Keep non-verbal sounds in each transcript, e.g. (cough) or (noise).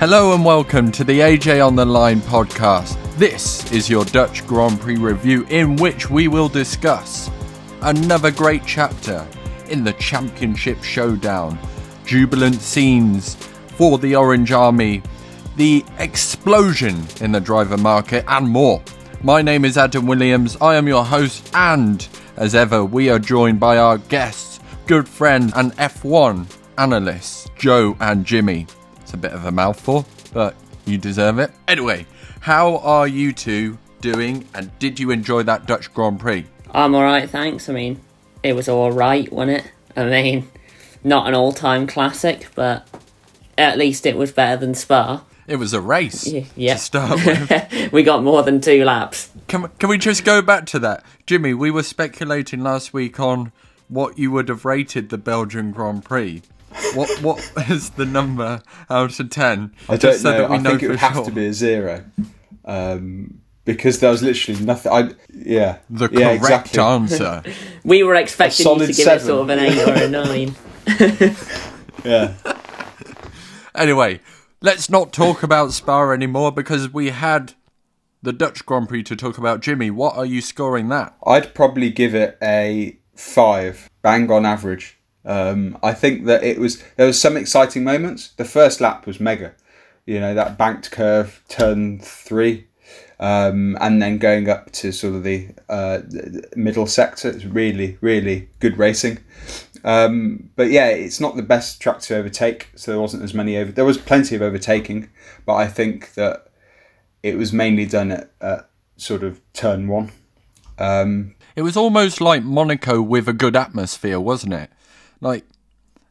Hello and welcome to the AJ on the Line podcast. This is your Dutch Grand Prix review, in which we will discuss another great chapter in the Championship Showdown, jubilant scenes for the Orange Army, the explosion in the driver market, and more. My name is Adam Williams, I am your host, and as ever, we are joined by our guests, good friend and F1 analysts, Joe and Jimmy. It's a bit of a mouthful, but you deserve it. Anyway, how are you two doing, and did you enjoy that Dutch Grand Prix? I'm alright, thanks. I mean, it was alright, wasn't it? I mean, not an all time classic, but at least it was better than Spa. It was a race Yeah. to start (laughs) with. we got more than two laps. can, can we just go back to that? Jimmy, we were speculating last week on what you would have rated the Belgian Grand Prix. What what (laughs) is the number out of ten? I don't Just so know. that we I think it for would have sure. to be a zero, um, because there was literally nothing. I yeah, the yeah, correct exactly. answer. (laughs) We were expecting you to solid give it sort of an 8 or a (laughs) 9. Yeah, Anyway, let's not talk about Spa anymore because we had the Dutch Grand Prix to talk about. Jimmy, what are you scoring that? I'd probably give it a five, bang on average. Um, I think that it was there was some exciting moments. The first lap was mega, you know that banked curve, turn three, um, and then going up to sort of the, uh, middle sector. It's really, really good racing. Um, but yeah, it's not the best track to overtake, so there wasn't as many over. There was plenty of overtaking, but I think that it was mainly done at, at sort of turn one. Um, It was almost like Monaco with a good atmosphere, wasn't it? Like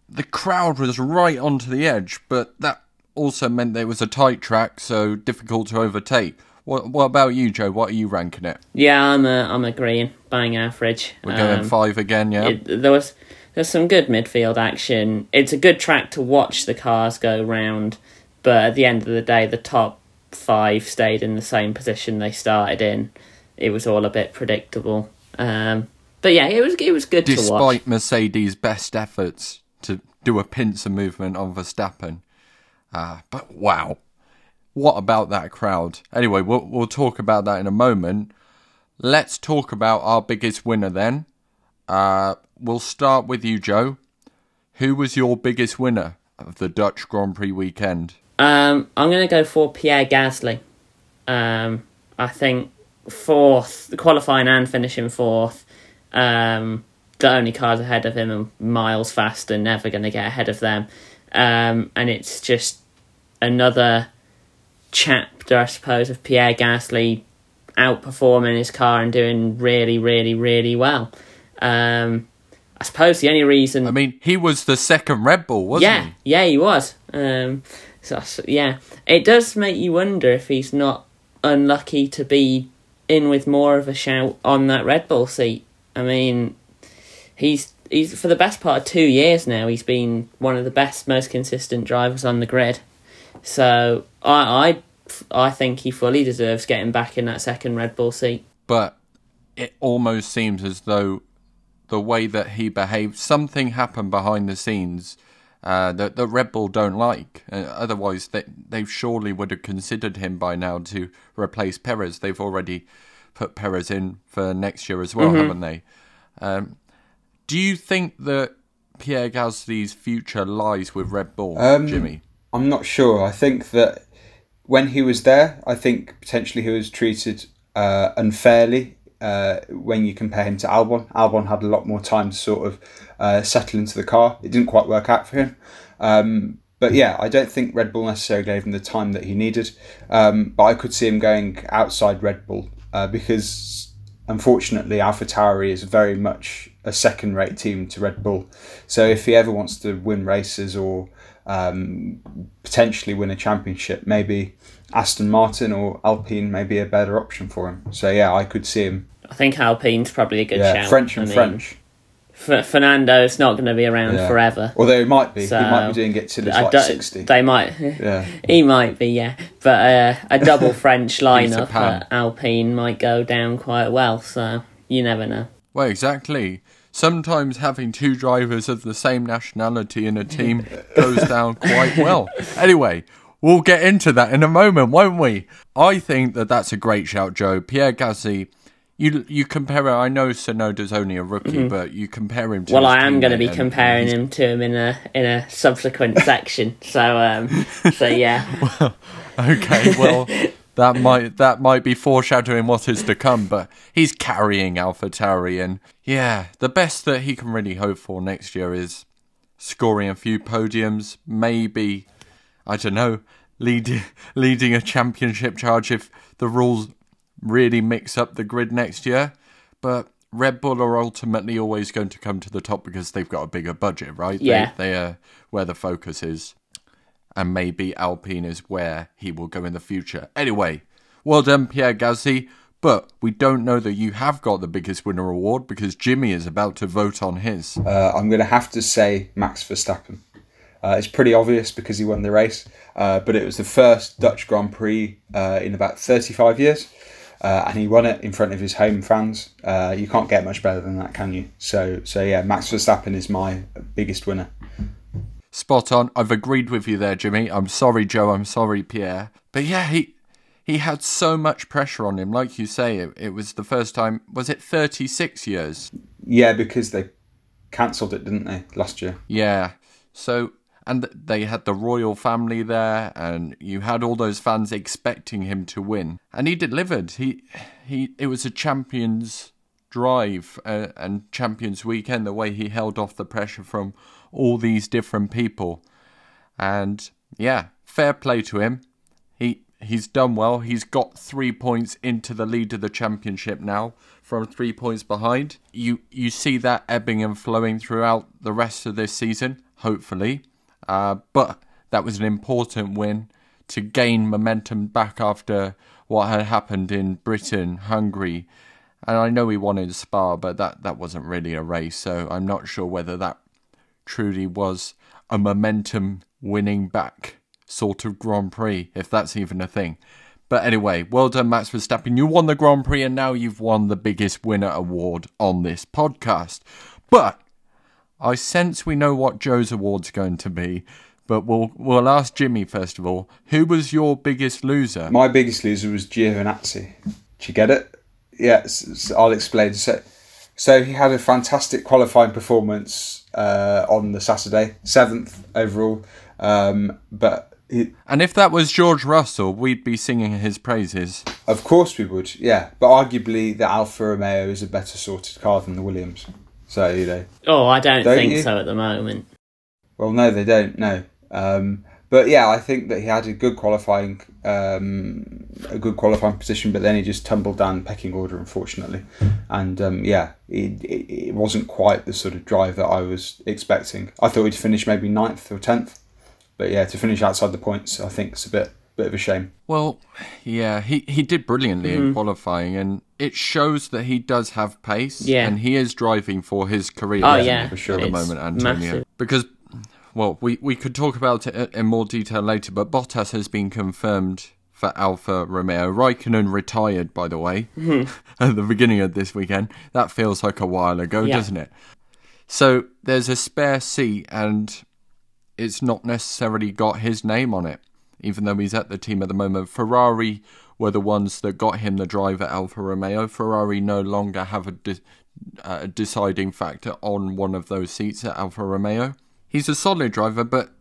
the crowd was right onto the edge, but that also meant there was a tight track, so difficult to overtake. What, what about you, Joe? What are you ranking it? Yeah, I'm, uh, I'm agreeing. Bang average. We're going Um, five again, yeah. it, there was there's some good midfield action. It's a good track to watch the cars go round, but at the end of the day, the top five stayed in the same position they started in. It was all a bit predictable. Um, but yeah, it was it was good to watch. Despite Mercedes' best efforts to do a pincer movement on Verstappen. Uh, but wow, what about that crowd? Anyway, we'll, we'll talk about that in a moment. Let's talk about our biggest winner then. Uh, we'll start with you, Joe. Who was your biggest winner of the Dutch Grand Prix weekend? Um, I'm going to go for Pierre Gasly. Um, I think fourth, qualifying and finishing fourth. Um, the only cars ahead of him are miles faster, never going to get ahead of them. Um, and it's just another chapter, I suppose, of Pierre Gasly outperforming his car and doing really, really, really well. Um, I suppose the only reason I mean, he was the second Red Bull, wasn't yeah, he? yeah, he was. Um, so- yeah, it does make you wonder if he's not unlucky to be in with more of a shout on that Red Bull seat. I mean, he's he's for the best part of two years now. He's been one of the best, most consistent drivers on the grid. So I I I think he fully deserves getting back in that second Red Bull seat. but it almost seems as though the way that he behaved, something happened behind the scenes uh, that the Red Bull don't like. Uh, otherwise, they they surely would have considered him by now to replace Perez. They've already put Perez in for next year as well, haven't they? Um, do you think that Pierre Gasly's future lies with Red Bull, Um, Jimmy? I'm not sure. I think that when he was there, I think potentially he was treated uh, unfairly uh, when you compare him to Albon. Albon had a lot more time to sort of uh, settle into the car. It didn't quite work out for him. Um, but yeah, I don't think Red Bull necessarily gave him the time that he needed. Um, but I could see him going outside Red Bull uh, because unfortunately AlphaTauri is very much a second-rate team to Red Bull. So if he ever wants to win races or um, potentially win a championship, maybe Aston Martin or Alpine may be a better option for him. So yeah, I could see him. I think Alpine's probably a good Yeah, shout. French and I mean, French. F- Fernando's not going to be around Yeah. forever. Although he might be, So, he might be doing it till he's I like don't- sixty. They might. Yeah. (laughs) He might be, yeah. But uh, a double (laughs) French lineup Pan. at Alpine might go down quite well, so you never know. Well, exactly. Sometimes having two drivers of the same nationality in a team (laughs) goes down quite well. Anyway, we'll get into that in a moment, won't we? I think that that's a great shout, Joe. Pierre Gasly. You you compare. I know Tsunoda's only a rookie, but you compare him to. Mm-hmm. Well, I am going to be comparing him to him in a in a subsequent (laughs) section. So um, so yeah, (laughs) well, Okay, well, (laughs) that might that might be foreshadowing what is to come, but he's carrying AlphaTauri, and yeah, the best that he can really hope for next year is scoring a few podiums, maybe I don't know, leading leading a championship charge if the rules really mix up the grid next year, but. Red Bull are ultimately always going to come to the top because they've got a bigger budget, right? Yeah. They, they are where the focus is and maybe Alpine is where he will go in the future. Anyway, well done, Pierre Gasly. But we don't know that you have got the biggest winner award because Jimmy is about to vote on his. Uh, I'm going to have to say Max Verstappen. Uh, it's pretty obvious because he won the race, uh, but it was the first Dutch Grand Prix uh, in about 35 years, uh, and he won it in front of his home fans. Uh, you can't get much better than that, can you? So, so yeah, Max Verstappen is my biggest winner. Spot on. I've agreed with you there, Jimmy. I'm sorry, Joe. I'm sorry, Pierre. But yeah, he he had so much pressure on him. Like you say, it, it was the first time. Was it 36 years? Yeah, because they cancelled it, didn't they, last year? Yeah. So, and they had the royal family there, and you had all those fans expecting him to win, and he delivered. He, he, it was a champions drive uh, and champions weekend. The way he held off the pressure from all these different people, and yeah, fair play to him. He he's done well. He's got three points into the lead of the championship now from three points behind. You you see that ebbing and flowing throughout the rest of this season, hopefully. Uh, but that was an important win to gain momentum back after what had happened in Britain, Hungary, and I know he won in Spa, but that, that wasn't really a race, so I'm not sure whether that truly was a momentum winning back sort of Grand Prix, if that's even a thing. But anyway, well done, Max Verstappen. You won the Grand Prix, and now you've won the biggest winner award on this podcast. But I sense we know what Joe's award's going to be. But we'll we'll ask Jimmy first of all. Who was your biggest loser? My biggest loser was Giovinazzi. Did you get it? Yes, I'll explain. So, so he had a fantastic qualifying performance uh, on the Saturday, seventh overall. Um, but he, And if that was George Russell, we'd be singing his praises. of course we would, yeah. But arguably, the Alfa Romeo is a better sorted car than the Williams. So you know, oh, I don't, Don't think you? so at the moment. well, no, they don't. No, um, but yeah, I think that he had a good qualifying, um, a good qualifying position, but then he just tumbled down pecking order, unfortunately. And um, yeah, it, it, it wasn't quite the sort of drive that I was expecting. I thought he'd finish maybe ninth or tenth, but yeah, to finish outside the points, I think it's a bit bit of a shame. Well, yeah, he, he did brilliantly Mm-hmm. in qualifying, and it shows that he does have pace. Yeah. and he is driving for his career. Oh yeah, for sure. at the moment, Antonio. massive. Because, well, we we could talk about it in more detail later, but Bottas has been confirmed for Alfa Romeo. Raikkonen retired, by the way, (laughs) at the beginning of this weekend. That feels like a while ago, Yeah. doesn't it? So there's a spare seat, and it's not necessarily got his name on it, even though he's at the team at the moment. Ferrari were the ones that got him the drive at Alfa Romeo. Ferrari no longer have a, de- uh, deciding factor on one of those seats at Alfa Romeo. He's a solid driver, but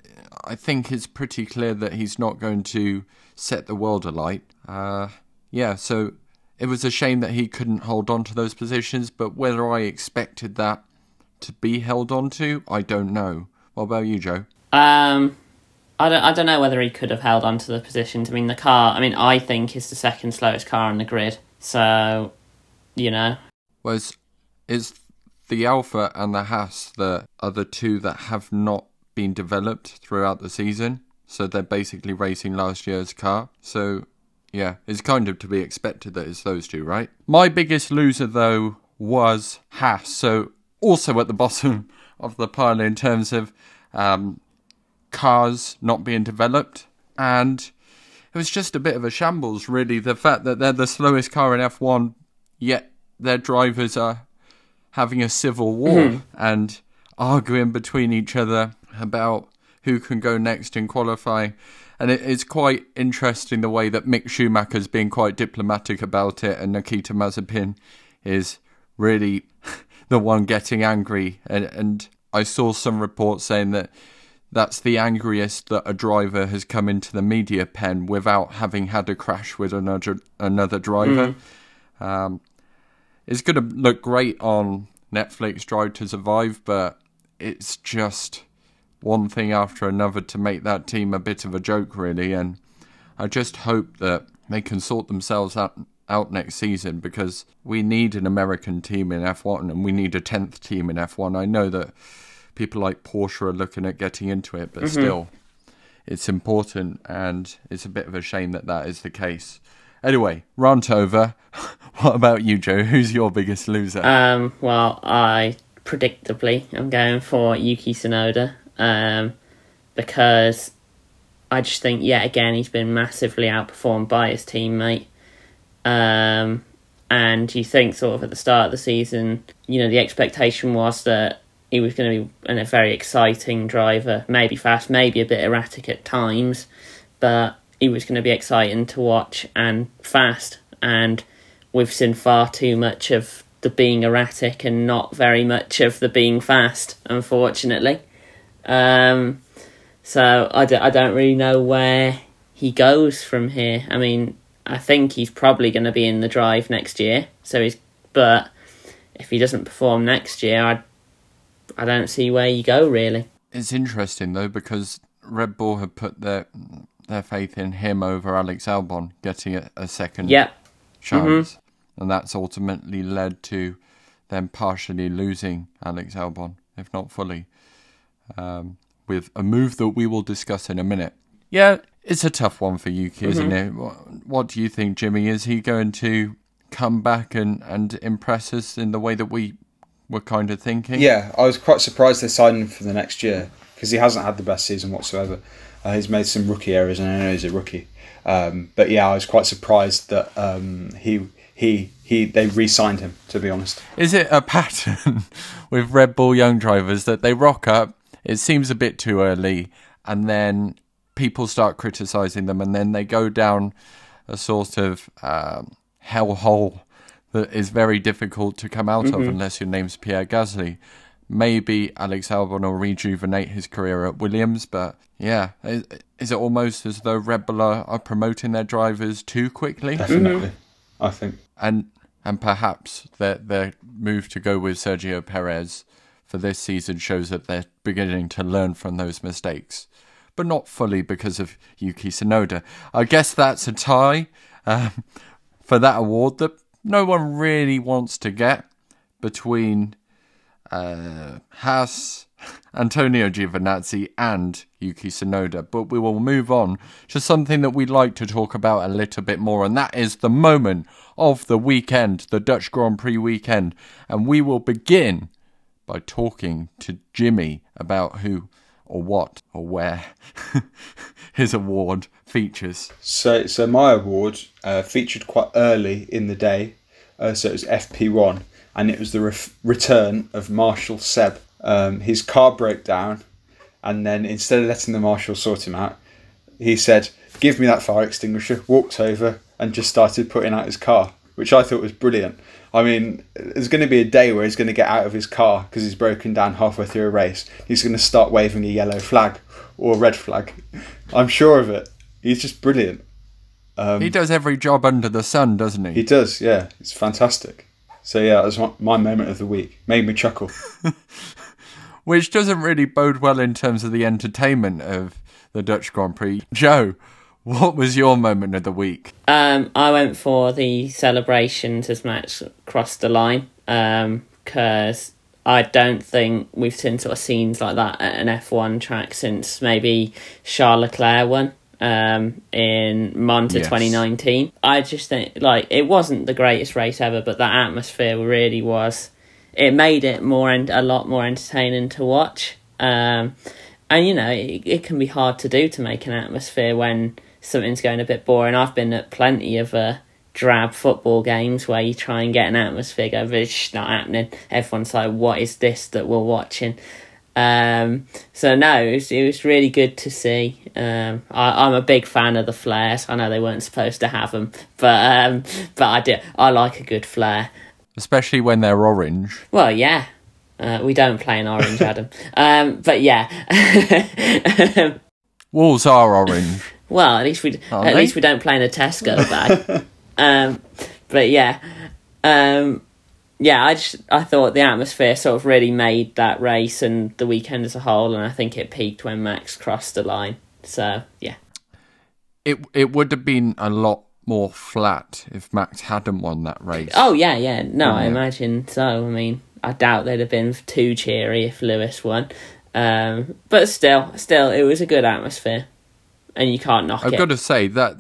I think it's pretty clear that he's not going to set the world alight. Uh, yeah, so it was a shame that he couldn't hold on to those positions, but whether I expected that to be held on to, I don't know. What about you, Joe? Um, I don't, I don't know whether he could have held on to the positions. I mean, the car, I mean, I think is the second slowest car on the grid. So, you know, was is the Alfa and the Haas the other two that have not been developed throughout the season. So they're basically racing last year's car. So yeah, it's kind of to be expected that it's those two, right? My biggest loser though was Haas. So also at the (laughs) bottom of the pile in terms of um, cars not being developed and it was just a bit of a shambles really the fact that they're the slowest car in F1 yet their drivers are having a civil war mm-hmm. and arguing between each other about who can go next in qualifying. And it is quite interesting the way that Mick Schumacher's being quite diplomatic about it, and Nikita Mazepin is really (laughs) the one getting angry. And, and I saw some reports saying that that's the angriest that a driver has come into the media pen without having had a crash with another another driver. Mm. Um, it's going to look great on Netflix Drive to Survive, but it's just one thing after another to make that team a bit of a joke, really. And I just hope that they can sort themselves out, out next season because we need an American team in F1 and we need a 10th team in F1. I know that people like Porsche are looking at getting into it, but mm-hmm. still, it's important, and it's a bit of a shame that that is the case. Anyway, rant over. (laughs) what about you, Joe? Who's your biggest loser? Um, well, I predictably I'm going for Yuki Tsunoda um, because I just think yet again he's been massively outperformed by his teammate. Um, and you think sort of at the start of the season, you know, the expectation was that he was going to be a very exciting driver, maybe fast, maybe a bit erratic at times, but he was going to be exciting to watch and fast. And we've seen far too much of the being erratic and not very much of the being fast, unfortunately. Um, so I d- I don't really know where he goes from here. I mean, I think he's probably going to be in the drive next year. So he's, but if he doesn't perform next year, I I don't see where you go really. It's interesting though because Red Bull have put their their faith in him over Alex Albon getting a, a second yep. chance, mm-hmm. and that's ultimately led to them partially losing Alex Albon, if not fully, um, with a move that we will discuss in a minute. Yeah, it's a tough one for Yuki, isn't mm-hmm. it? What, what do you think, Jimmy? Is he going to come back and, and impress us in the way that we were kind of thinking. Yeah, I was quite surprised they signed him for the next year because he hasn't had the best season whatsoever. Uh, he's made some rookie errors, and I know he's a rookie. Um, but yeah, I was quite surprised that um, he he he they re-signed him. To be honest, is it a (laughs) pattern with Red Bull young drivers that they rock up? It seems a bit too early, and then people start criticizing them, and then they go down a sort of um, hellhole that is very difficult to come out mm-hmm. of unless your name's Pierre Gasly. Maybe Alex Albon will rejuvenate his career at Williams, but yeah, is, is it almost as though Red Bull are, are promoting their drivers too quickly? Definitely, mm-hmm. I think. And and perhaps their their move to go with Sergio Perez for this season shows that they're beginning to learn from those mistakes, but not fully because of Yuki Tsunoda. I guess that's a tie um, for that award that no one really wants to get between uh, Haas, Antonio Giovinazzi, and Yuki Tsunoda. But we will move on to something that we'd like to talk about a little bit more, and that is the moment of the weekend, the Dutch Grand Prix weekend. And we will begin by talking to Jimmy about who or what or where (laughs) his award features. So, so my award uh, featured quite early in the day. Uh, so it was FP1, and it was the ref- return of Marshal Seb. Um, his car broke down, and then instead of letting the marshal sort him out, he said, "Give me that fire extinguisher." Walked over and just started putting out his car, which I thought was brilliant. I mean, there's going to be a day where he's going to get out of his car because he's broken down halfway through a race. He's going to start waving a yellow flag or a red flag. I'm sure of it. He's just brilliant. Um, he does every job under the sun, doesn't he? He does, yeah. It's fantastic. So yeah, that was my moment of the week. Made me chuckle. (laughs) Which doesn't really bode well in terms of the entertainment of the Dutch Grand Prix. Joe, what was your moment of the week? Um, I went for the celebrations as Max crossed the line because um, I don't think we've seen sort of scenes like that at an F1 track since maybe Charles Leclerc won um, in Monza yes. 2019. I just think like it wasn't the greatest race ever, but that atmosphere really was. It made it more and a lot more entertaining to watch. Um, and you know it, it can be hard to do to make an atmosphere when something's going a bit boring. I've been at plenty of uh, drab football games where you try and get an atmosphere going, but it's not happening. Everyone's like, "What is this that we're watching?" Um, so no, it was, it was really good to see. Um, I, I'm a big fan of the flares. I know they weren't supposed to have them, but um, but I do. I like a good flare. Especially when they're orange. Well, yeah. Uh, we don't play in orange, (laughs) Adam. Um, but yeah. (laughs) walls are orange. well, at least we at least we don't play in a Tesco bag. (laughs) um, but yeah, um, yeah. I just I thought the atmosphere sort of really made that race and the weekend as a whole, and I think it peaked when Max crossed the line. So yeah, It it would have been a lot more flat if Max hadn't won that race. Oh yeah, yeah. No, I imagine so. I mean, I doubt they'd have been too cheery if Lewis won. Um, but still, still, it was a good atmosphere, and you can't knock it. I've got to say that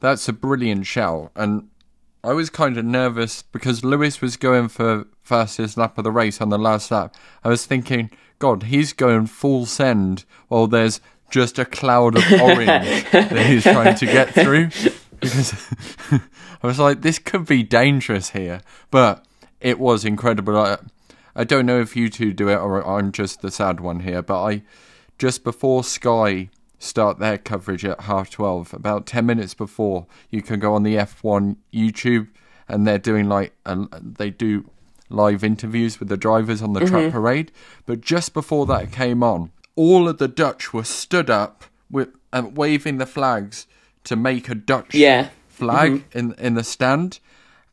that's a brilliant shout, and I was kind of nervous because Lewis was going for fastest lap of the race on the last lap. I was thinking, God, he's going full send while there's just a cloud of (laughs) orange that he's trying to get through. Because (laughs) I was like, this could be dangerous here, but it was incredible. I, I don't know if you two do it or I'm just the sad one here, but I just before Sky start their coverage at half 12 about 10 minutes before. You can go on the F1 YouTube and they're doing like a, they do live interviews with the drivers on the track mm-hmm. parade. But just before that came on all of the Dutch were stood up with and waving the flags to make a Dutch Yeah. flag mm-hmm. in in the stand,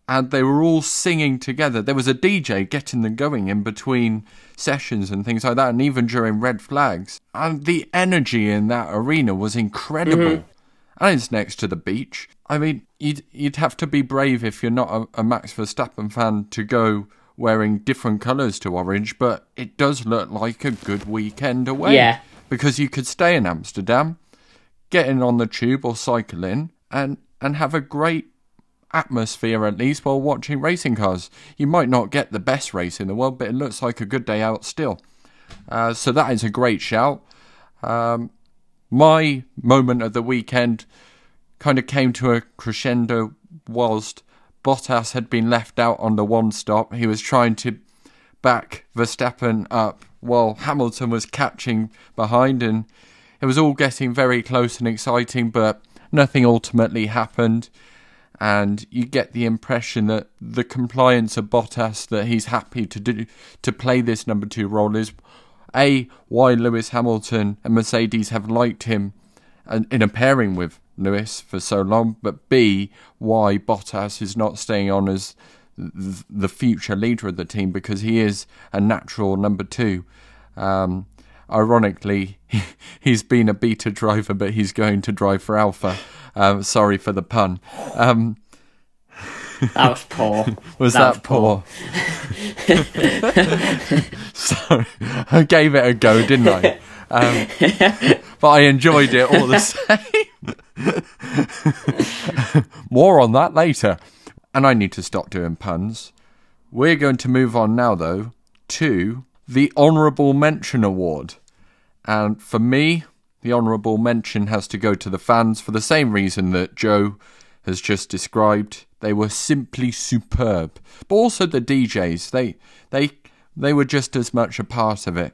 and they were all singing together. There was a DJ getting them going in between sessions and things like that, and even during red flags. And the energy in that arena was incredible. Mm-hmm. And it's next to the beach. I mean, you'd you'd have to be brave if you're not a, a Max Verstappen fan to go wearing different colours to orange, but it does look like a good weekend away. Yeah. Because you could stay in Amsterdam, get in on the tube or cycling and and have a great atmosphere at least while watching racing cars. You might not get the best race in the world, but it looks like a good day out still. Uh, so that is a great shout. Um, my moment of the weekend kind of came to a crescendo whilst Bottas had been left out on the one stop. He was trying to back Verstappen up while Hamilton was catching behind, and it was all getting very close and exciting, but nothing ultimately happened. And you get the impression that the compliance of Bottas that he's happy to do to play this number two role is a why Lewis Hamilton and Mercedes have liked him and in a pairing with Lewis for so long, but B, why Bottas is not staying on as the future leader of the team because he is a natural number two. Um, ironically, (laughs) he's been a beta driver, but he's going to drive for Alpha. Um, sorry for the pun. Um, (laughs) That was poor. (laughs) was That that, was poor? Sorry, I gave it a go, didn't I? Um, but I enjoyed it all the same. More on that later. And I need to stop doing puns. We're going to move on now, though, to the Honourable Mention Award. And for me, the honourable mention has to go to the fans for the same reason that Joe has just described. They were simply superb. But also the DJs, they they they were just as much a part of it.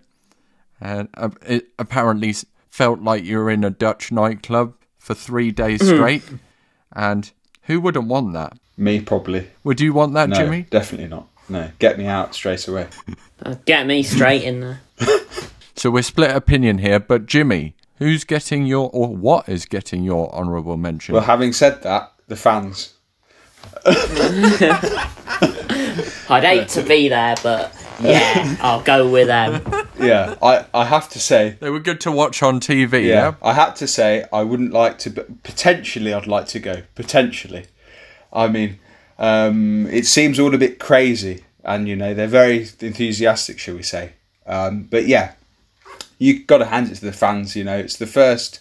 And uh, it apparently felt like you were in a Dutch nightclub for three days straight. And who wouldn't want that? Me probably. Would you want that, No, Jimmy? definitely not. No, get me out straight away. Uh, Get me straight in there. (laughs) So we're split opinion here, but Jimmy, who's getting your or what is getting your honourable mention? Well, having said that, the fans. (laughs) I'd hate to be there, but yeah, I'll go with them. Yeah, I, I have to say, they were good to watch on TV, yeah, yeah? I had to say I wouldn't like to, but potentially I'd like to go. Potentially, I mean, um, it seems all a bit crazy, and you know they're very enthusiastic, shall we say? Um, but yeah, you got to hand it to the fans. You know, it's the first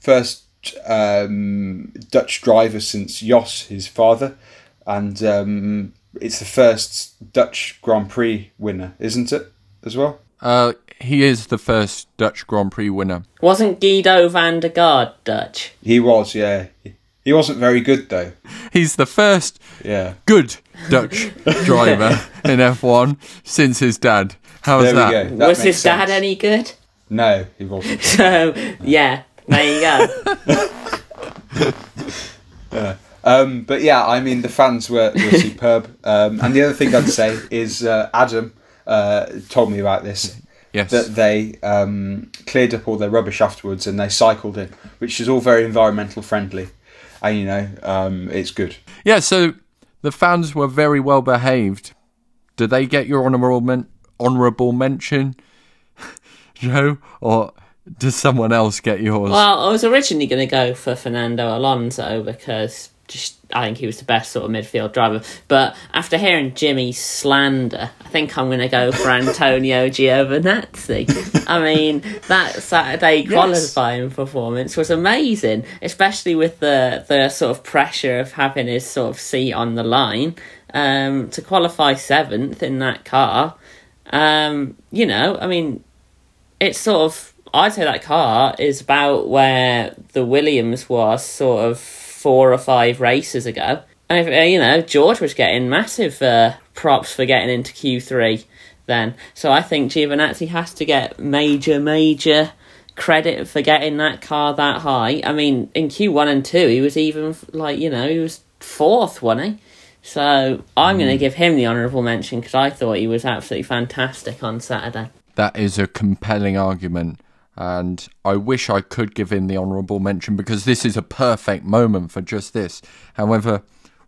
first um, Dutch driver since Jos, his father, and um, it's the first Dutch Grand Prix winner, isn't it? As well. Uh, he is the first Dutch Grand Prix winner. Wasn't Giedo van der Garde Dutch? He was, yeah. He wasn't very good though. He's the first Yeah. good Dutch (laughs) driver in F1 since his dad. How was that? go. That was makes his dad any good? No, he wasn't. (laughs) So yeah, there you go. (laughs) Um, but yeah, I mean, the fans were, were superb. Um, and the other thing I'd say is uh, Adam uh, told me about this Yes. that they um, cleared up all their rubbish afterwards and they cycled in, which is all very environmental friendly. And you know, um, it's good. Yeah, so the fans were very well behaved. Do they get your honourable men- honourable mention, (laughs) Joe, or does someone else get yours? Well, I was originally going to go for Fernando Alonso because just I think he was the best sort of midfield driver. But after hearing Jimmy's slander, I think I'm going to go for (laughs) Antonio Giovinazzi. I mean, that Saturday qualifying performance was amazing, especially with the the sort of pressure of having his sort of seat on the line. Um, to qualify seventh in that car, um, you know, I mean, it's sort of I'd say that car is about where the Williams was sort of four or five races ago. And if, uh, you know, George was getting massive uh, props for getting into Q three then. So I think Giovinazzi has to get major, major credit for getting that car that high. I mean, in Q one and two, he was even like you know he was fourth, wasn't he? So I'm going to give him the honourable mention because I thought he was absolutely fantastic on Saturday. That is a compelling argument, and I wish I could give him the honourable mention because this is a perfect moment for just this. However,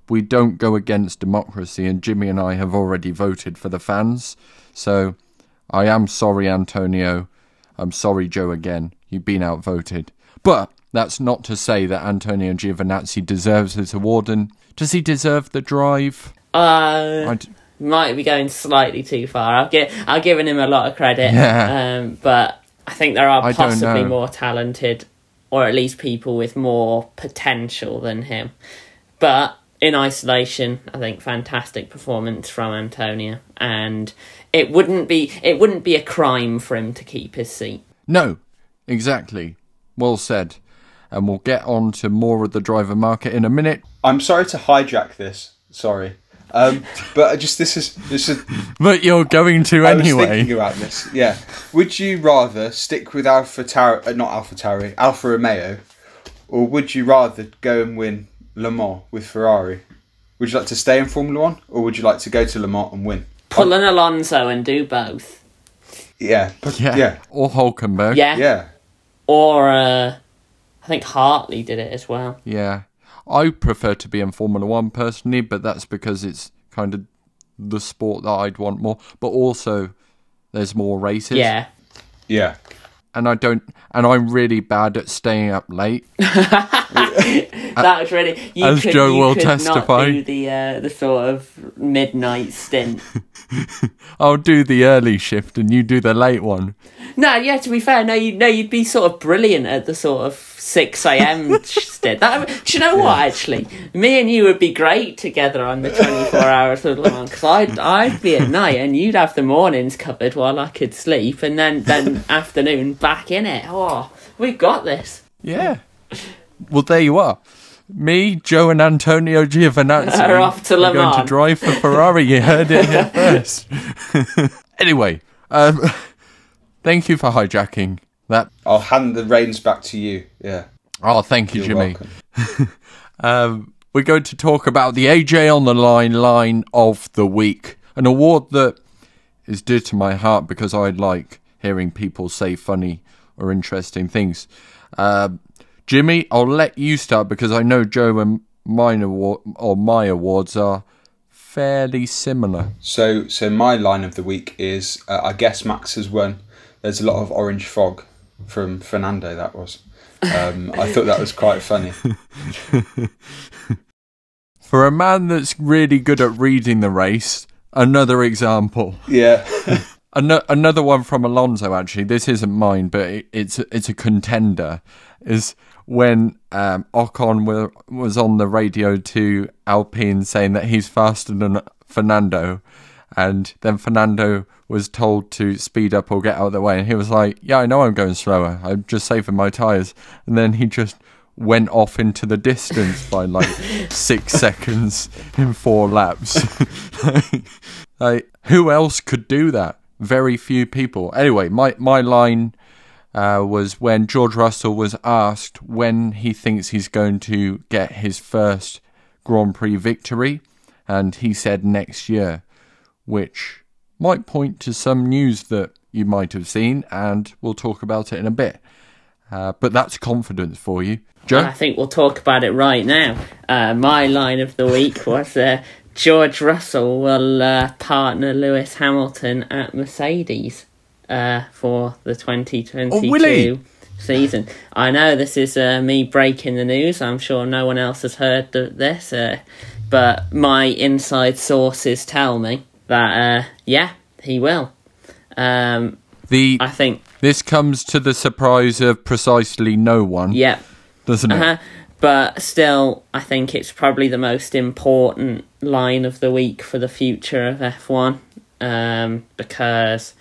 we don't go against democracy, and Jimmy and I have already voted for the fans. So I am sorry, Antonio. I'm sorry, Joe, again. You've been outvoted. But that's not to say that Antonio Giovinazzi deserves this award, and does he deserve the drive? Uh, I d- might be going slightly too far. I'll give I'll giving him a lot of credit. Yeah. Um, but I think there are possibly more talented, or at least people with more potential than him. But in isolation, I think fantastic performance from Antonio, and it wouldn't be it wouldn't be a crime for him to keep his seat. No, exactly. Well said. And we'll get on to more of the driver market in a minute. I'm sorry to hijack this. Sorry. Um, but I just this is this is (laughs) But you're going to I was anyway. thinking about this. Yeah. Would you rather stick with Alpha Tauri, uh, not Alpha Tauri, Alfa Romeo, or would you rather go and win Le Mans with Ferrari? Would you like to stay in Formula One, or would you like to go to Le Mans and win? Pull an Alonso and do both, Yeah. But, Yeah. yeah. Or Hulkenberg. yeah. Yeah. Or uh, I think Hartley did it as well. Yeah. I prefer to be in Formula One personally, but that's because it's kind of the sport that I'd want more. But also, there's more races. Yeah. Yeah. And I don't. And I'm really bad at staying up late. (laughs) that was really you as could, Joe you will could testify. Not do the uh, the sort of midnight stint. (laughs) I'll do the early shift and you do the late one. no, yeah. To be fair, no, you no, you'd be sort of brilliant at the sort of six a.m. (laughs) stint. That do you know what? Actually, me and you would be great together on the twenty four hours of Le Mans because I'd I'd be at night and you'd have the mornings covered while I could sleep, and then then (laughs) afternoon back in it. Oh, we've got this. Yeah. Well, there you are. Me, Joe, and Antonio Giovinazzi Are off to Le are going to drive for Ferrari. You heard it here (laughs) first. (laughs) anyway, um, (laughs) thank you for hijacking that. I'll hand the reins back to you. Yeah. Oh, thank you, You're Jimmy. Um, we're going to talk about the AJ on the line line of the week, an award that is dear to my heart because I like hearing people say funny or interesting things. Um Jimmy, I'll let you start because I know Joe and mine award or my awards are fairly similar. So, so my line of the week is uh, I guess Max has won. There's a lot of orange fog from Fernando. That was. Um, I thought that was quite funny. (laughs) For a man that's really good at reading the race, another example. Yeah. (laughs) Ano- another one from Alonso actually. This isn't mine, but it, it's it's a contender. Is when um, Ocon were, was on the radio to Alpine saying that he's faster than Fernando, and then Fernando was told to speed up or get out of the way, and he was like, "Yeah, I know I'm going slower. I'm just saving my tires." And then he just went off into the distance by like (laughs) six seconds in four laps. (laughs) like, who else could do that? Very few people. Anyway, my my line uh, was when George Russell was asked when he thinks he's going to get his first Grand Prix victory, and he said next year, which might point to some news that you might have seen, and we'll talk about it in a bit. Uh, but that's confidence for you. Joe? I think we'll talk about it right now. Uh, my line of the week was uh, George Russell will uh, partner Lewis Hamilton at Mercedes uh, for the 2022 season. I know this is uh, me breaking the news. I'm sure no one else has heard th- this, uh, but my inside sources tell me that uh, yeah, he will. Um, the I think this comes to the surprise of precisely no one, yeah. doesn't it? Uh-huh. But still, I think it's probably the most important line of the week for the future of F1 um, because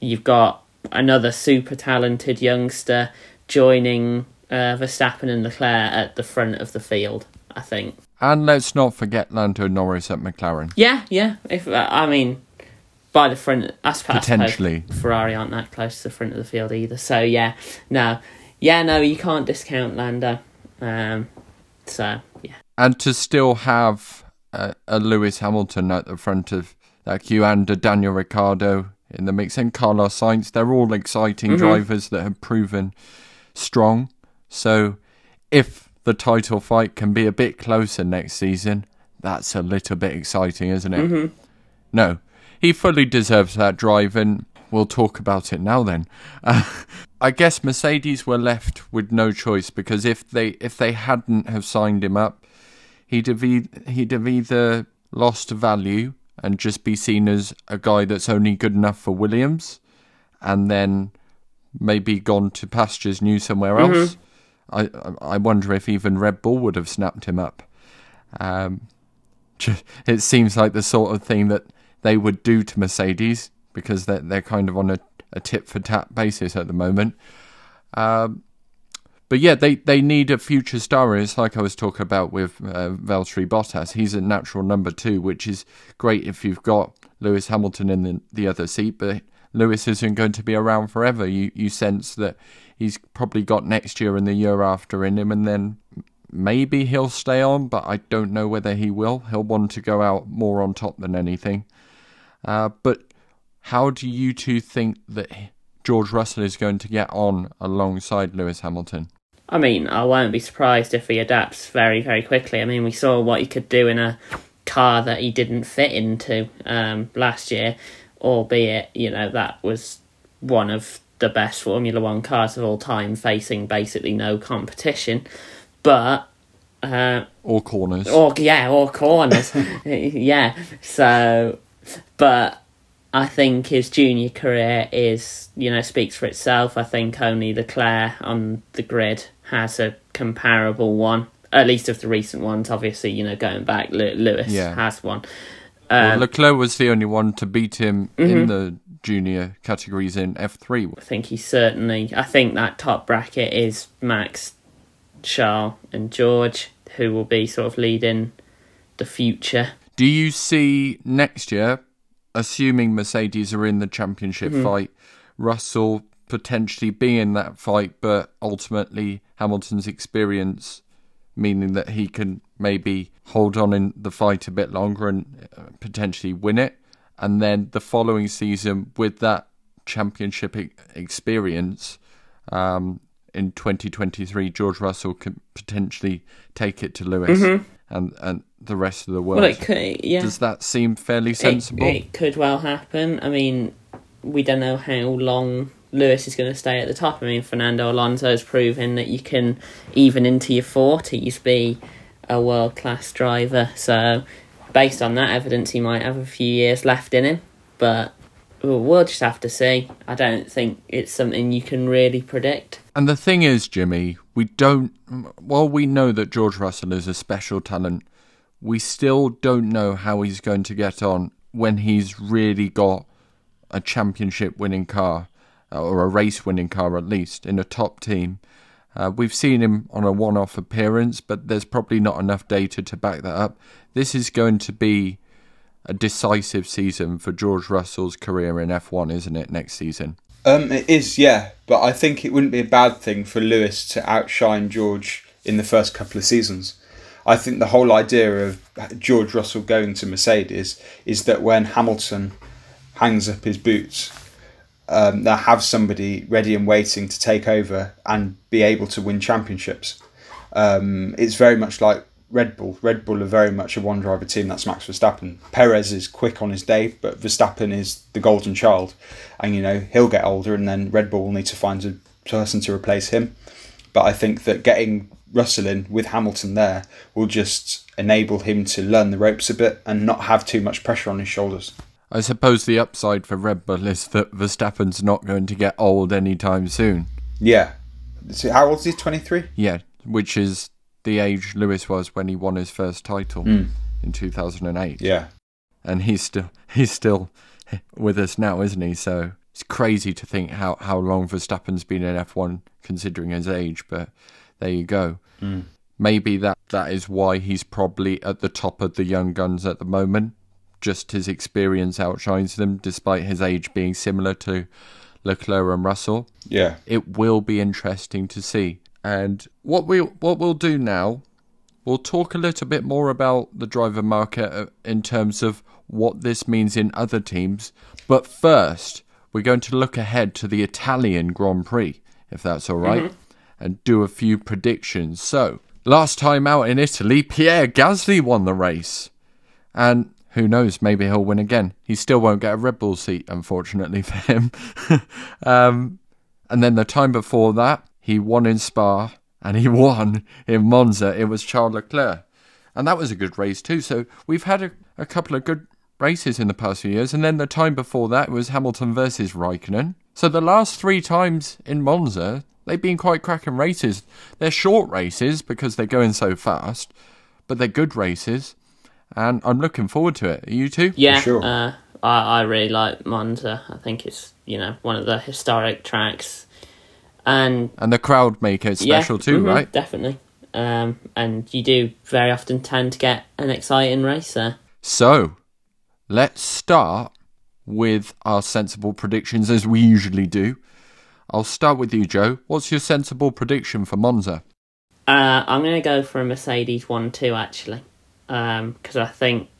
you've got another super talented youngster joining uh, Verstappen and Leclerc at the front of the field, I think. And let's not forget Lando Norris at McLaren. Yeah, yeah. If uh, I mean, by the front, I suppose, Potentially. Ferrari aren't that close to the front of the field either. So yeah, no, yeah, no, you can't discount Lando. Um, so yeah, And to still have a, a Lewis Hamilton at the front of that queue and a Daniel Ricciardo in the mix and Carlos Sainz, they're all exciting drivers that have proven strong. So if the title fight can be a bit closer next season, that's a little bit exciting, isn't it? No, he fully deserves that drive, and we'll talk about it now. Then, uh, (laughs) I guess Mercedes were left with no choice because if they if they hadn't have signed him up, he'd have e- he'd have either lost value and just be seen as a guy that's only good enough for Williams, and then maybe gone to pastures new somewhere else. I I wonder if even Red Bull would have snapped him up. Um, it seems like the sort of thing that they would do to Mercedes because they're they're kind of on a, a tit for tat basis at the moment. Um, but yeah, they, they need a future star. And It's like I was talking about with uh, Valtteri Bottas. He's a natural number two, which is great if you've got Lewis Hamilton in the, the other seat. But Lewis isn't going to be around forever. You you sense that he's probably got next year and the year after in him, and then maybe he'll stay on. But I don't know whether he will. He'll want to go out more on top than anything. Uh, but how do you two think that George Russell is going to get on alongside Lewis Hamilton? I mean, I won't be surprised if he adapts very, very quickly. I mean, we saw what he could do in a car that he didn't fit into um, last year, albeit, you know, that was one of the best Formula One cars of all time, facing basically no competition. But, uh, Or corners? or yeah, or corners, (laughs) (laughs) yeah. So, but I think his junior career is, you know, speaks for itself. I think only Leclerc on the grid has a comparable one, at least of the recent ones. Obviously, you know, going back, Lewis Yeah. has one. Well, Um, Leclerc was the only one to beat him in the junior categories in F3. I think he certainly. I think that top bracket is Max, Charles, and George, who will be sort of leading the future. Do you see next year, assuming Mercedes are in the championship fight, Russell potentially be in that fight, but ultimately Hamilton's experience meaning that he can maybe hold on in the fight a bit longer and uh, potentially win it? And then the following season, with that championship experience, um, in 2023, George Russell can potentially take it to Lewis and, and the rest of the world. Well, it could, yeah. Does that seem fairly It- sensible? It, could well happen. I mean, we don't know how long Lewis is going to stay at the top. I mean, Fernando Alonso's proven that you can, even into your 40s, be a world class driver. So, based on that evidence, he might have a few years left in him. But we'll just have to see. I don't think it's something you can really predict. And the thing is, Jimmy, we don't. While we know that George Russell is a special talent, we still don't know how he's going to get on when he's really got a championship winning car or a race winning car at least in a top team. Uh, we've seen him on a one off appearance, but there's probably not enough data to back that up. This is going to be a decisive season for George Russell's career in F1, isn't it, next season? Um, it is, yeah, but I think it wouldn't be a bad thing for Lewis to outshine George in the first couple of seasons. I think the whole idea of George Russell going to Mercedes is that when Hamilton hangs up his boots, um, have somebody ready and waiting to take over and be able to win championships. Um, it's very much like Red Bull. Red Bull are very much a one driver team. That's Max Verstappen. Perez is quick on his day, but Verstappen is the golden child, and you know he'll get older, and then Red Bull will need to find a person to replace him. But I think that getting Russell in with Hamilton there will just enable him to learn the ropes a bit and not have too much pressure on his shoulders. I suppose the upside for Red Bull is that Verstappen's not going to get old anytime soon. Yeah. So how old is he? Twenty three. Yeah, which is the age Lewis was when he won his first title mm. in 2008. Yeah. And he's still he's still with us now, isn't he? So it's crazy to think how, how long Verstappen's been in F1 considering his age, but there you go. Mm. Maybe that, that is why he's probably at the top of the young guns at the moment. Just his experience outshines them, despite his age being similar to Leclerc and Russell. Yeah. It will be interesting to see. And what we what we'll do now, we'll talk a little bit more about the driver market uh, in terms of what this means in other teams. But first, we're going to look ahead to the Italian Grand Prix, if that's all right, mm-hmm. and do a few predictions. So, last time out in Italy, Pierre Gasly won the race. And who knows, maybe he'll win again. He still won't get a Red Bull seat, unfortunately (laughs) for him. um, and then the time before that, he won in Spa and he (laughs) won in Monza. It was Charles Leclerc. And that was a good race too. So we've had a, a couple of good races in the past few years. And then the time before that was Hamilton versus Raikkonen. So the last three times in Monza, they've been quite cracking races. They're short races because they're going so fast, but they're good races. And I'm looking forward to it. Are you too? Yeah, sure. uh, I, I really like Monza. I think it's, you know, one of the historic tracks and and the crowd make it special yeah, too, mm-hmm, right? Definitely. Um, and you do very often tend to get an exciting race there. So, let's start with our sensible predictions as we usually do. I'll start with you, Joe. What's your sensible prediction for Monza? Uh, I'm going to go for a Mercedes 1 2 actually. Because um, I think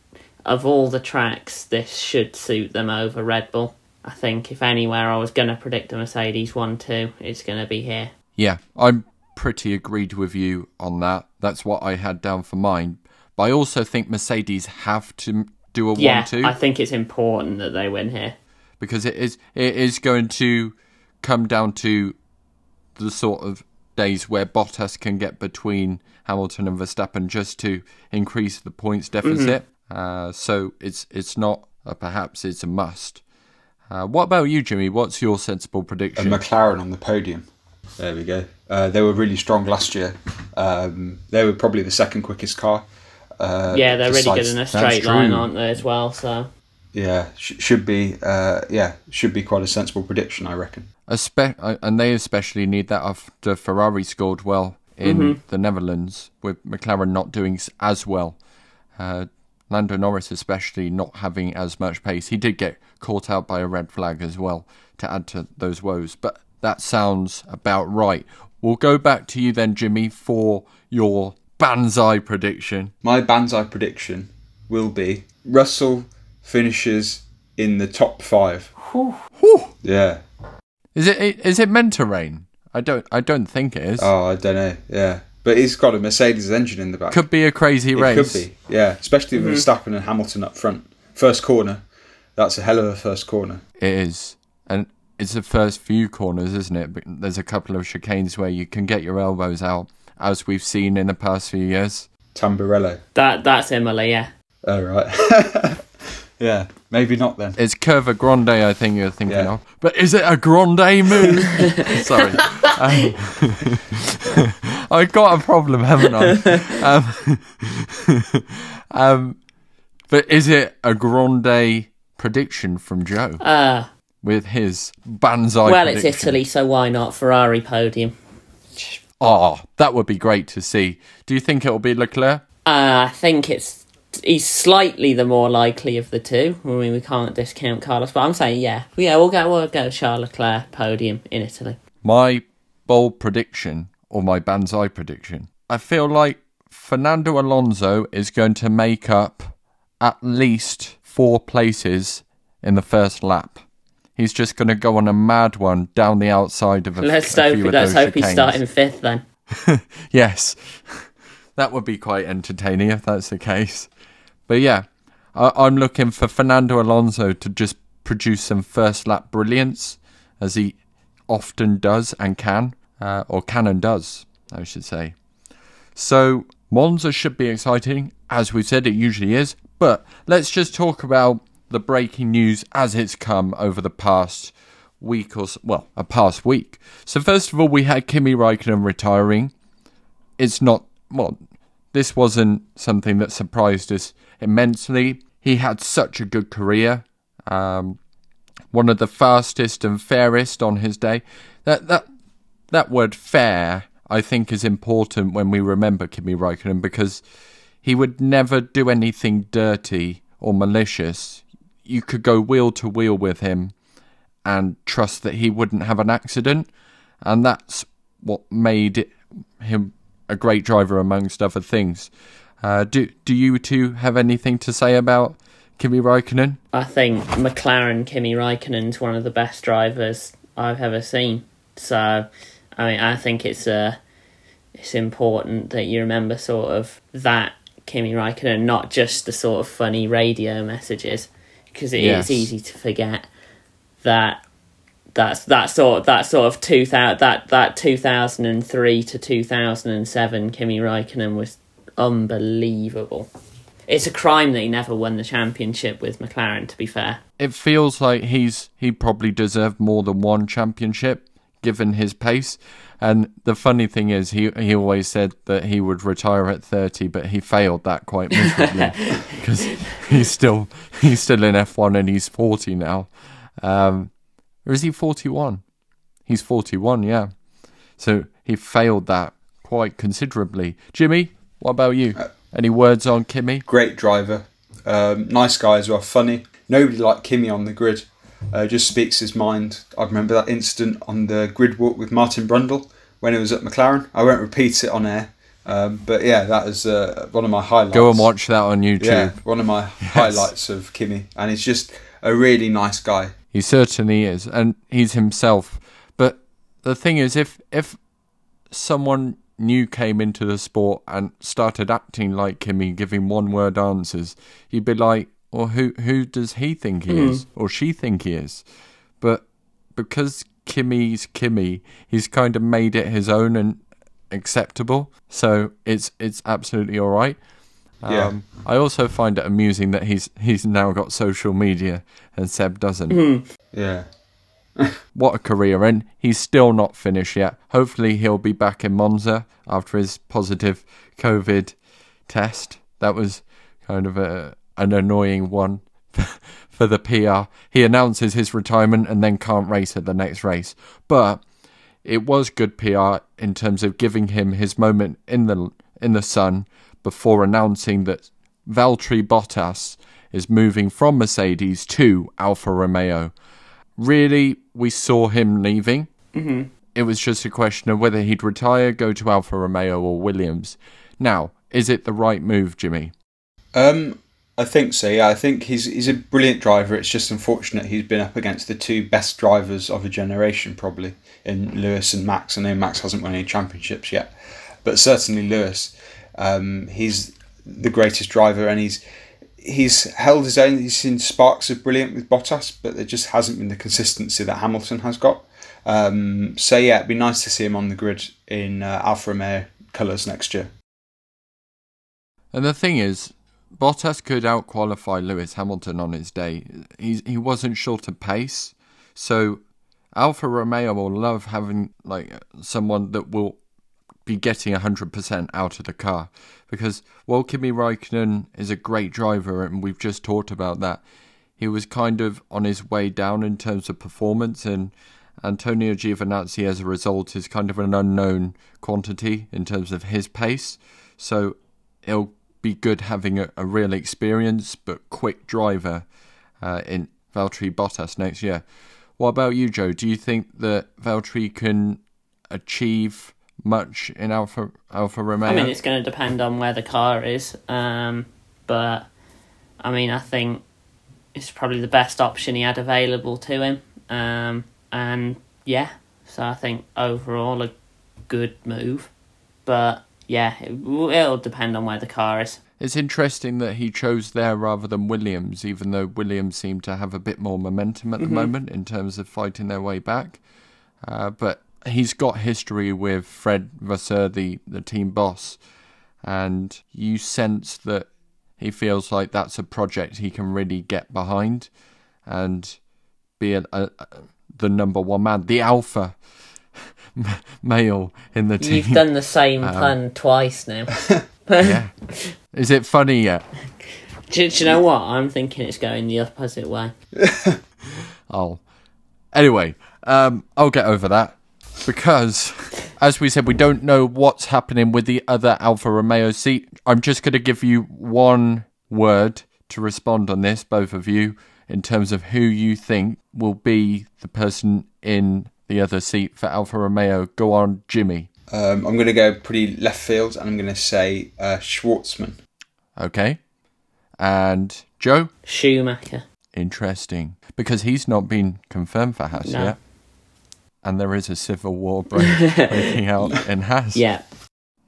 of all the tracks, this should suit them over Red Bull. I think if anywhere I was going to predict a Mercedes 1 2, it's going to be here. Yeah, I'm pretty agreed with you on that. That's what I had down for mine. But I also think Mercedes have to do a yeah, 1 2. I think it's important that they win here. Because it is it is going to come down to the sort of days where Bottas can get between Hamilton and Verstappen just to increase the points deficit. Mm-hmm. Uh, so it's it's not a perhaps it's a must. Uh, what about you, Jimmy? What's your sensible prediction? A McLaren on the podium. There we go. Uh, they were really strong last year. Um, they were probably the second quickest car. Uh, yeah, they're really good in a straight line, aren't they, as well? So yeah, sh- should be uh, yeah should be quite a sensible prediction, I reckon. Espe- uh, and they especially need that after Ferrari scored well in mm-hmm. the Netherlands, with McLaren not doing as well. Uh, Lando Norris, especially not having as much pace, he did get caught out by a red flag as well to add to those woes. But that sounds about right. We'll go back to you then, Jimmy, for your Banzai prediction. My Banzai prediction will be Russell finishes in the top five. Whew. Whew. Yeah. Is it is it meant to rain? I don't I don't think it is. Oh, I don't know. Yeah. But he's got a Mercedes engine in the back. Could be a crazy it race. Could be, yeah. Especially with mm-hmm. Verstappen and Hamilton up front. First corner, that's a hell of a first corner. It is, and it's the first few corners, isn't it? But there's a couple of chicanes where you can get your elbows out, as we've seen in the past few years. Tamburello. That that's Imola, yeah. Oh right. (laughs) yeah, maybe not then. It's Curva Grande, I think you're thinking yeah. of. But is it a Grande move? (laughs) Sorry. Um, (laughs) I've got a problem, haven't I? Um, (laughs) um, but is it a Grande prediction from Joe? Uh, with his Banzai Well, prediction? it's Italy, so why not Ferrari podium? Oh, that would be great to see. Do you think it'll be Leclerc? Uh, I think it's he's slightly the more likely of the two. I mean, we can't discount Carlos, but I'm saying yeah, yeah, we'll go we'll go Charles Leclerc podium in Italy. My bold prediction or my banzai prediction. I feel like Fernando Alonso is going to make up at least four places in the first lap. He's just going to go on a mad one down the outside of a, Let's a hope few of let's hope he's starting fifth then. (laughs) yes, (laughs) that would be quite entertaining if that's the case. But yeah, I, I'm looking for Fernando Alonso to just produce some first lap brilliance, as he often does and can, uh, or can and does, I should say. So Monza should be exciting, as we said, it usually is. But let's just talk about the breaking news as it's come over the past week or s well, a past week. So first of all, we had Kimi Raikkonen retiring. It's not well. This wasn't something that surprised us immensely. He had such a good career. Um, one of the fastest and fairest on his day. That that that word fair, I think, is important when we remember Kimi Raikkonen because he would never do anything dirty or malicious. You could go wheel to wheel with him and trust that he wouldn't have an accident, and that's what made him a great driver amongst other things. Uh, do do you two have anything to say about Kimi Raikkonen? I think McLaren Kimi Raikkonen's one of the best drivers I've ever seen. So, I mean, I think it's uh, it's important that you remember sort of that Kimi Raikkonen, not just the sort of funny radio messages, because it is Yes. easy to forget that that's that sort that sort of two thousand that that two thousand and three to two thousand and seven Kimi Raikkonen was unbelievable. It's a crime that he never won the championship with McLaren. To be fair, It feels like he's he probably deserved more than one championship given his pace. And the funny thing is, he he always said that he would retire at thirty, but he failed that quite (laughs) miserably because he's still he's still in F one and he's forty now. Um, or is he forty one? He's forty one, yeah. So he failed that quite considerably. Jimmy, what about you? Any words on Kimi? Great driver, um, nice guy as well, funny. Nobody like Kimi on the grid. Uh, just speaks his mind. I remember that incident on the grid walk with Martin Brundle when he was at McLaren. I won't repeat it on air, um, but yeah, that is uh, one of my highlights. Go and watch that on YouTube. Yeah, one of my (laughs) highlights of Kimi, and he's just a really nice guy. He certainly is, and he's himself. But the thing is, if if someone new came into the sport and started acting like Kimi, giving one-word answers, you'd be like, "Well, who who does he think he is, or she think he is?" But because Kimi's Kimi, he's kind of made it his own and acceptable. So it's it's absolutely all right. Yeah. Um, I also find it amusing that he's he's now got social media and Seb doesn't. Yeah, (laughs) What a career, and he's still not finished yet. Hopefully, he'll be back in Monza after his positive COVID test. That was kind of a an annoying one (laughs) for the PR. He announces his retirement and then can't race at the next race. But it was good PR in terms of giving him his moment in the in the sun before announcing that Valtteri Bottas is moving from Mercedes to Alfa Romeo. Really, we saw him leaving. Mm-hmm. It was just a question of whether he'd retire, go to Alfa Romeo or Williams. Now, is it the right move, Jimmy? um, I think so. Yeah, I think he's he's a brilliant driver. It's just unfortunate he's been up against the two best drivers of a generation, probably in Lewis and Max. I know Max hasn't won any championships yet, but certainly Lewis. Um, he's the greatest driver, and he's he's held his own. He's seen sparks of brilliant with Bottas, but there just hasn't been the consistency that Hamilton has got. Um, so yeah, it'd be nice to see him on the grid in uh, Alfa Romeo colours next year. And the thing is, Bottas could outqualify Lewis Hamilton on his day. He's, he wasn't short of pace, so Alfa Romeo will love having like someone that will be getting 100% out of the car. Because while Kimi Raikkonen is a great driver and we've just talked about that he was kind of on his way down in terms of performance and Antonio Giovinazzi as a result is kind of an unknown quantity in terms of his pace. So it'll be good having a, a real experience but quick driver uh, in Valtteri Bottas next year. What about you, Joe? Do you think that Valtteri can achieve much in Alpha Alfa Romeo? I mean, it's going to depend on where the car is, um, but I mean, I think it's probably the best option he had available to him, um, and yeah, so I think overall a good move, but yeah, it, it'll depend on where the car is. It's interesting that he chose there rather than Williams, even though Williams seemed to have a bit more momentum at the moment in terms of fighting their way back. Uh, but he's got history with Fred Vasseur, the, the team boss, and you sense that he feels like that's a project he can really get behind and be a, a, a, the number one man, the alpha (laughs) male in the team. You've done the same pun twice now. (laughs) yeah. Is it funny yet? do, do you know what? I'm thinking it's going the opposite way. (laughs) Oh. Anyway, um, I'll get over that because, as we said, we don't know what's happening with the other Alfa Romeo seat. I'm just going to give you one word to respond on this, both of you, in terms of who you think will be the person in the other seat for Alfa Romeo. Go on, Jimmy. Um, I'm going to go pretty left field, and I'm going to say uh, Shwartzman. Okay. And Joe? Schumacher. Interesting. Because he's not been confirmed for Haas No. yet. And there is a civil war (laughs) break- breaking out (laughs) in Haas. Yeah.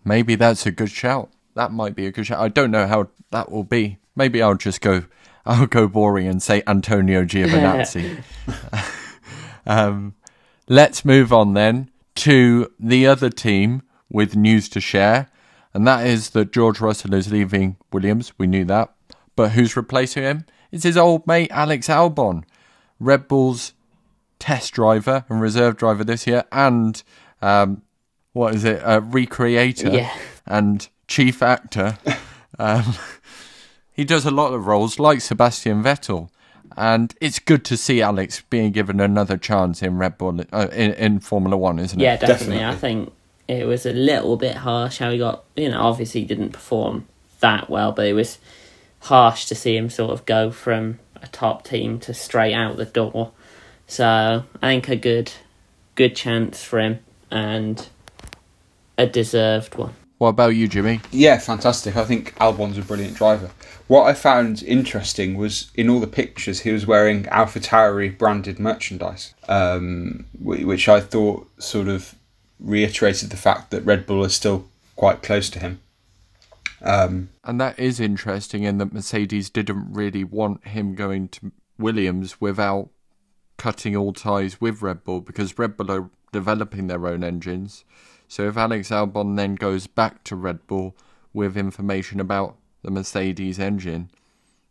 Maybe that's a good shout. That might be a good shout. I don't know how that will be. Maybe I'll just go I'll go boring and say Antonio (laughs) Giovinazzi. um, let's move on then to the other team with news to share. And that is that George Russell is leaving Williams. We knew that. But who's replacing him? It's his old mate Alex Albon, Red Bull's test driver and reserve driver this year, and um, what is it, a recreator Yeah. and chief actor. (laughs) um, (laughs) he does a lot of roles like Sebastian Vettel, and it's good to see Alex being given another chance in Red Bull uh, in, in Formula One, isn't Yeah, it? definitely. Definitely. I think it was a little bit harsh how he got, you know, obviously he didn't perform that well, but it was harsh to see him sort of go from a top team to straight out the door. So I think a good, good chance for him and a deserved one. What about you, Jimmy? Yeah, fantastic. I think Albon's a brilliant driver. What I found interesting was in all the pictures he was wearing AlphaTauri branded merchandise, um, which I thought sort of reiterated the fact that Red Bull is still quite close to him. Um, And that is interesting in that Mercedes didn't really want him going to Williams without cutting all ties with Red Bull because Red Bull are developing their own engines. So if Alex Albon then goes back to Red Bull with information about the Mercedes engine,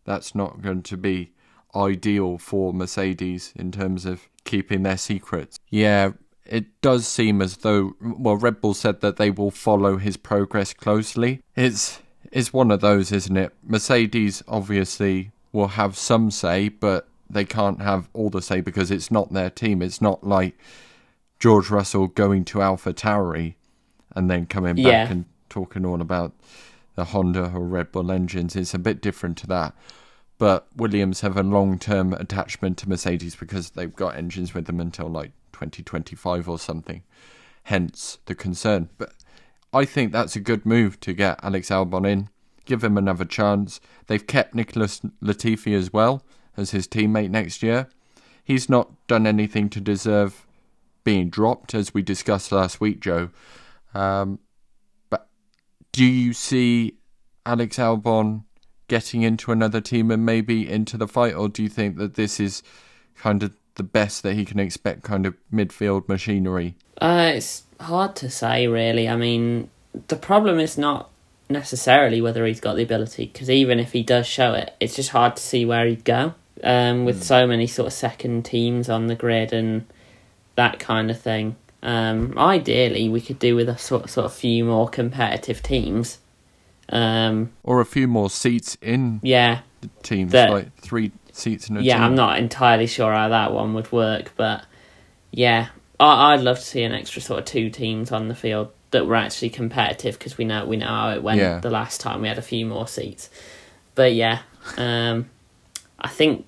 that's not going to be ideal for Mercedes in terms of keeping their secrets. Yeah, it does seem as though well Red Bull said that they will follow his progress closely. It's it's one of those, isn't it? Mercedes obviously will have some say, but they can't have all the say because it's not their team. It's not like George Russell going to Alpha Tauri and then coming back Yeah. and talking all about the Honda or Red Bull engines. It's a bit different to that. But Williams have a long term attachment to Mercedes because they've got engines with them until like 2025 or something. Hence the concern. But I think that's a good move to get Alex Albon in, give him another chance. They've kept Nicholas Latifi as well as his teammate next year. He's not done anything to deserve being dropped, as we discussed last week, Joe. Um, do you see Alex Albon getting into another team and maybe into the fight, or do you think that this is kind of the best that he can expect, kind of midfield machinery? Uh, it's hard to say, really. I mean, the problem is not necessarily whether he's got the ability, because even if he does show it, it's just hard to see where he'd go. Um, with so many sort of second teams on the grid and that kind of thing. Um, ideally, we could do with a sort sort of few more competitive teams. Um, Or a few more seats in yeah, the teams, That- like three seats in a yeah, team? I'm not entirely sure how that one would work, but yeah, I- I'd love to see an extra sort of two teams on the field that were actually competitive because we know we know how it went Yeah. the last time we had a few more seats. But yeah, um, I think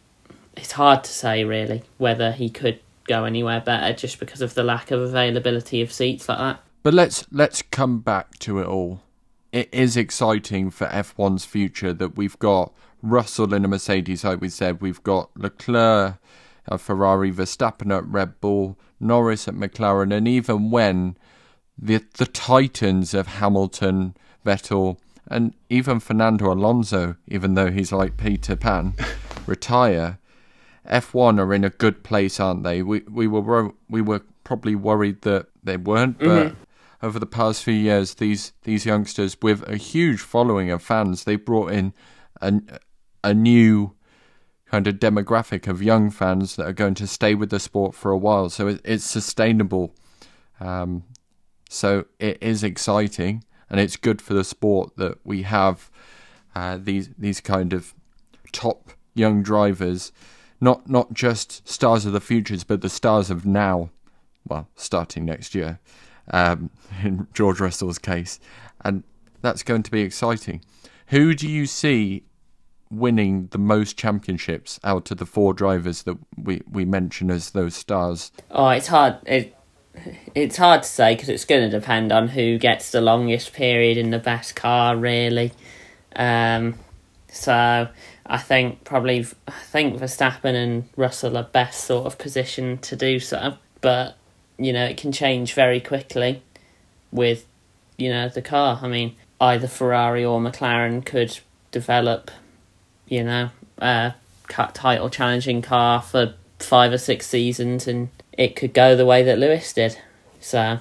it's hard to say really whether he could go anywhere better just because of the lack of availability of seats like that. But let's let's come back to it all. It is exciting for F1's future that we've got Russell in a Mercedes, like we said. We've got Leclerc at Ferrari, Verstappen at Red Bull, Norris at McLaren, and even when the the titans of Hamilton, Vettel, and even Fernando Alonso, even though he's like Peter Pan, (laughs) retire, F1 are in a good place, aren't they? We we were we were probably worried that they weren't, but over the past few years, these these youngsters with a huge following of fans, they brought in a a new kind of demographic of young fans that are going to stay with the sport for a while. So it, it's sustainable. Um, so it is exciting, and it's good for the sport that we have uh, these these kind of top young drivers, not not just stars of the futures, but the stars of now. Well, starting next year, um, (laughs) in George Russell's case, and that's going to be exciting. Who do you see winning the most championships out of the four drivers that we, we mention as those stars? Oh, it's hard. It, it's hard to say because it's going to depend on who gets the longest period in the best car, really. Um, so I think probably I think Verstappen and Russell are best sort of positioned to do so, but you know it can change very quickly with you know the car. I mean, either Ferrari or McLaren could develop, you know, a cut title challenging car for five or six seasons, and it could go the way that Lewis did. So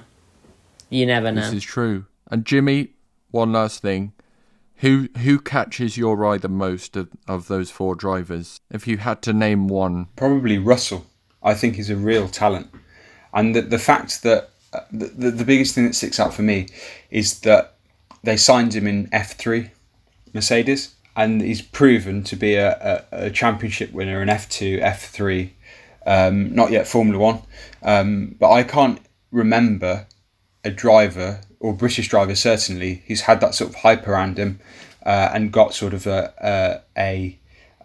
you never know. This is true. And Jimmy, one last thing. Who who catches your eye the most of, of those four drivers? If you had to name one, Probably Russell. I think he's a real talent, and the the fact that uh, the, the the biggest thing that sticks out for me is that they signed him in F three Mercedes, and he's proven to be a, a, a championship winner in F two, F three, um, not yet Formula One, um, but I can't remember a driver or British driver certainly who's had that sort of hype around him uh, and got sort of a a a,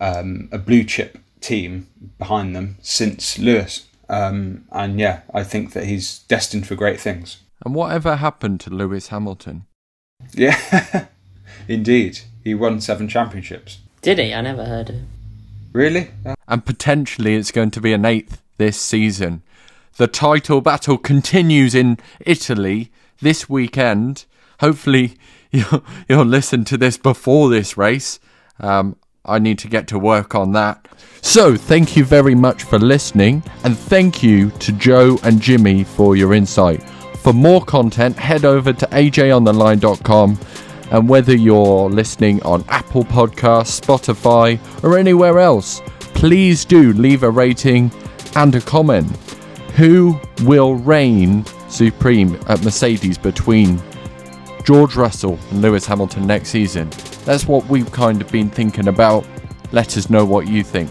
um, a blue chip team behind them since Lewis. Um, and yeah, I think that he's destined for great things. and whatever happened to Lewis Hamilton? Yeah, (laughs) indeed, he won seven championships. Did he? I never heard of him. Really? Uh, And potentially it's going to be an eighth this season. The title battle continues in Italy this weekend. Hopefully (laughs) you'll, you'll listen to this before this race. Um, I need to get to work on that. So, thank you very much for listening, and thank you to Joe and Jimmy for your insight. For more content, head over to ajontheline.com. And whether you're listening on Apple Podcasts, Spotify, or anywhere else, please do leave a rating and a comment. Who will reign supreme at Mercedes between George Russell and Lewis Hamilton next season? That's what we've kind of been thinking about. Let us know what you think.